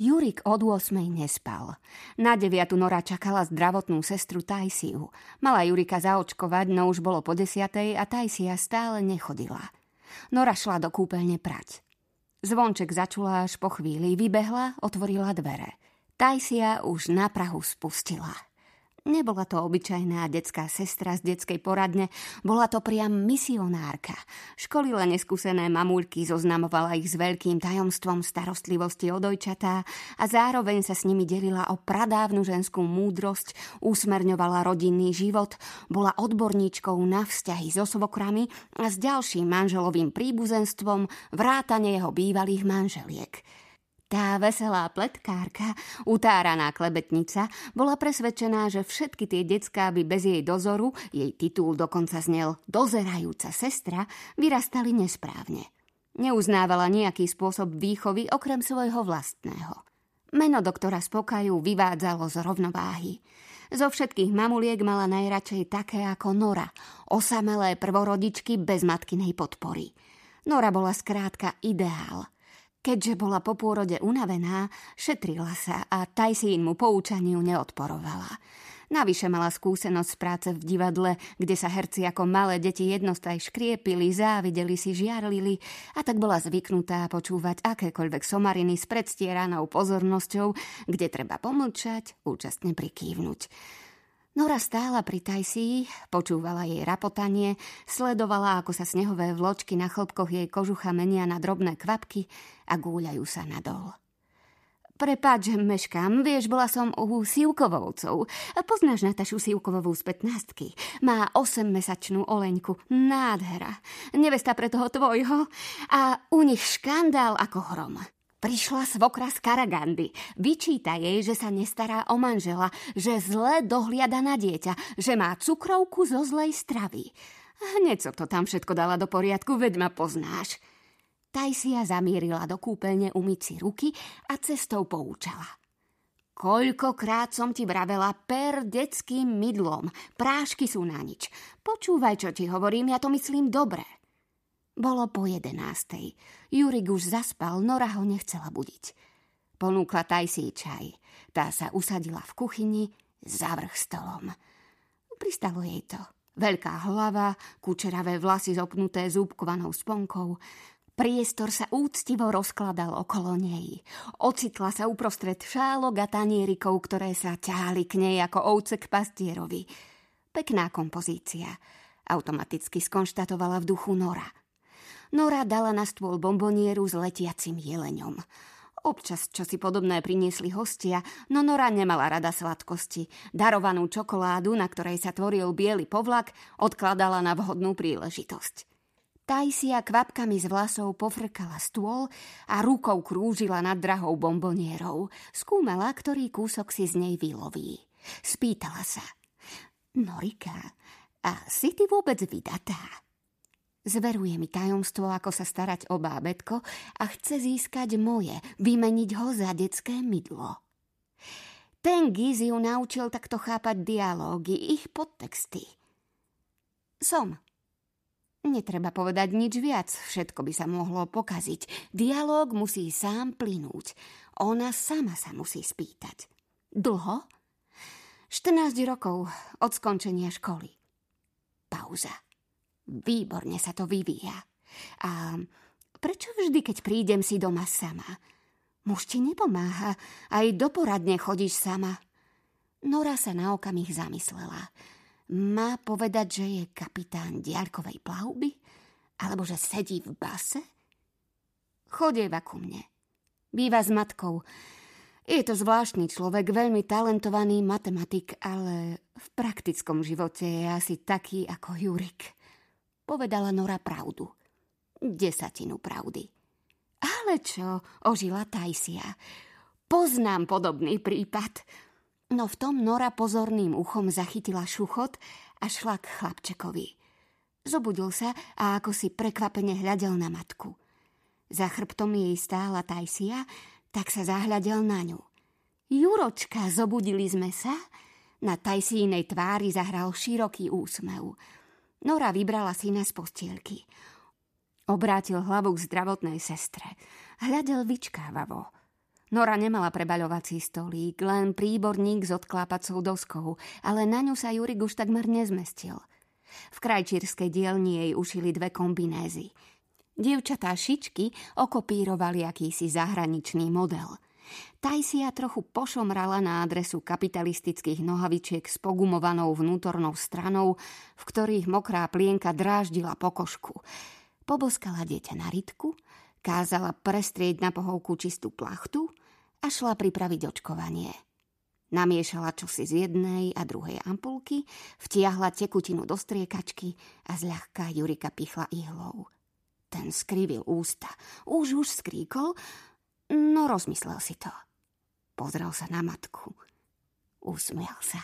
Jurik od 8. nespal. Na 9. Nora čakala zdravotnú sestru Tajsiu. Mala Jurika zaočkovať, no už bolo po 10. a Tajsia stále nechodila. Nora šla do kúpeľne prať. Zvonček začula až po chvíli, vybehla, otvorila dvere. Tajsia už na Prahu spustila. Nebola to obyčajná detská sestra z detskej poradne, bola to priam misionárka. Školila neskúsené mamúľky, zoznamovala ich s veľkým tajomstvom starostlivosti o dojčatá a zároveň sa s nimi delila o pradávnu ženskú múdrosť, usmerňovala rodinný život, bola odborníčkou na vzťahy so svokrami a s ďalším manželovým príbuzenstvom vrátane jeho bývalých manželiek. Tá veselá pletkárka, utáraná klebetnica, bola presvedčená, že všetky tie decká by bez jej dozoru, jej titul dokonca znel dozerajúca sestra, vyrastali nesprávne. Neuznávala nejaký spôsob výchovy okrem svojho vlastného. Meno doktora Spokaju vyvádzalo z rovnováhy. Zo všetkých mamuliek mala najradšej také ako Nora, osamelé prvorodičky bez matkinej podpory. Nora bola skrátka ideál – Keďže bola po pôrode unavená, šetrila sa a Tajsín mu poučaniu neodporovala. Navyše mala skúsenosť z práce v divadle, kde sa herci ako malé deti jednostaj škriepili, závideli si, žiarlili a tak bola zvyknutá počúvať akékoľvek somariny s predstieranou pozornosťou, kde treba pomlčať, účastne prikývnuť. Nora stála pri Tajsii, počúvala jej rapotanie, sledovala, ako sa snehové vločky na chlopkoch jej kožucha menia na drobné kvapky a gúľajú sa nadol. Prepáč, že meškám, vieš, bola som u Sivkovovcov. Poznáš Natašu Sivkovovú z 15 Má 8-mesačnú oleňku. Nádhera. Nevesta pre toho tvojho. A u nich škandál ako hrom. Prišla svokra z Karagandy. Vyčíta jej, že sa nestará o manžela, že zle dohliada na dieťa, že má cukrovku zo zlej stravy. Hneď som to tam všetko dala do poriadku, veď ma poznáš. Tajsia zamierila do kúpeľne umyť si ruky a cestou poučala. Koľkokrát som ti vravela per detským mydlom. Prášky sú na nič. Počúvaj, čo ti hovorím, ja to myslím dobre. Bolo po jedenástej. Jurik už zaspal, Nora ho nechcela budiť. Ponúkla Tajsi čaj. Tá sa usadila v kuchyni za vrch stolom. Pristalo jej to. Veľká hlava, kučeravé vlasy zopnuté zúbkovanou sponkou. Priestor sa úctivo rozkladal okolo nej. Ocitla sa uprostred šálok a tanierikov, ktoré sa ťahali k nej ako ovce k pastierovi. Pekná kompozícia. Automaticky skonštatovala v duchu Nora – Nora dala na stôl bombonieru s letiacim jeleňom. Občas čo si podobné priniesli hostia, no Nora nemala rada sladkosti. Darovanú čokoládu, na ktorej sa tvoril biely povlak, odkladala na vhodnú príležitosť. Tajsia kvapkami z vlasov pofrkala stôl a rukou krúžila nad drahou bombonierou. Skúmala, ktorý kúsok si z nej vyloví. Spýtala sa. Norika, a si ty vôbec vydatá? Zveruje mi tajomstvo, ako sa starať o bábetko a chce získať moje, vymeniť ho za detské mydlo. Ten Giz ju naučil takto chápať dialógy, ich podtexty. Som. Netreba povedať nič viac, všetko by sa mohlo pokaziť. Dialóg musí sám plynúť. Ona sama sa musí spýtať. Dlho? 14 rokov od skončenia školy. Pauza. Výborne sa to vyvíja. A prečo vždy, keď prídem si doma sama? Muž ti nepomáha, aj do poradne chodíš sama. Nora sa na okamih zamyslela. Má povedať, že je kapitán diaľkovej plavby? Alebo že sedí v base? Chodieva ku mne. Býva s matkou. Je to zvláštny človek, veľmi talentovaný matematik, ale v praktickom živote je asi taký ako Jurik povedala Nora pravdu. Desatinu pravdy. Ale čo, ožila Tajsia. Poznám podobný prípad. No v tom Nora pozorným uchom zachytila šuchot a šla k chlapčekovi. Zobudil sa a ako si prekvapene hľadel na matku. Za chrbtom jej stála Tajsia, tak sa zahľadel na ňu. Juročka, zobudili sme sa? Na Tajsínej tvári zahral široký úsmev. Nora vybrala syna z postielky. Obrátil hlavu k zdravotnej sestre. Hľadel vyčkávavo. Nora nemala prebaľovací stolík, len príborník s odklápacou doskou, ale na ňu sa Jurik už takmer nezmestil. V krajčírskej dielni jej ušili dve kombinézy. Dievčatá šičky okopírovali akýsi zahraničný model. Tajsia trochu pošomrala na adresu kapitalistických nohavičiek s pogumovanou vnútornou stranou, v ktorých mokrá plienka dráždila pokožku. Poboskala dieťa na rytku, kázala prestrieť na pohovku čistú plachtu a šla pripraviť očkovanie. Namiešala čosi z jednej a druhej ampulky, vtiahla tekutinu do striekačky a zľahka Jurika pichla ihlou. Ten skrivil ústa. Už už skríkol, no rozmyslel si to. Pozrel sa na matku. Usmiel sa.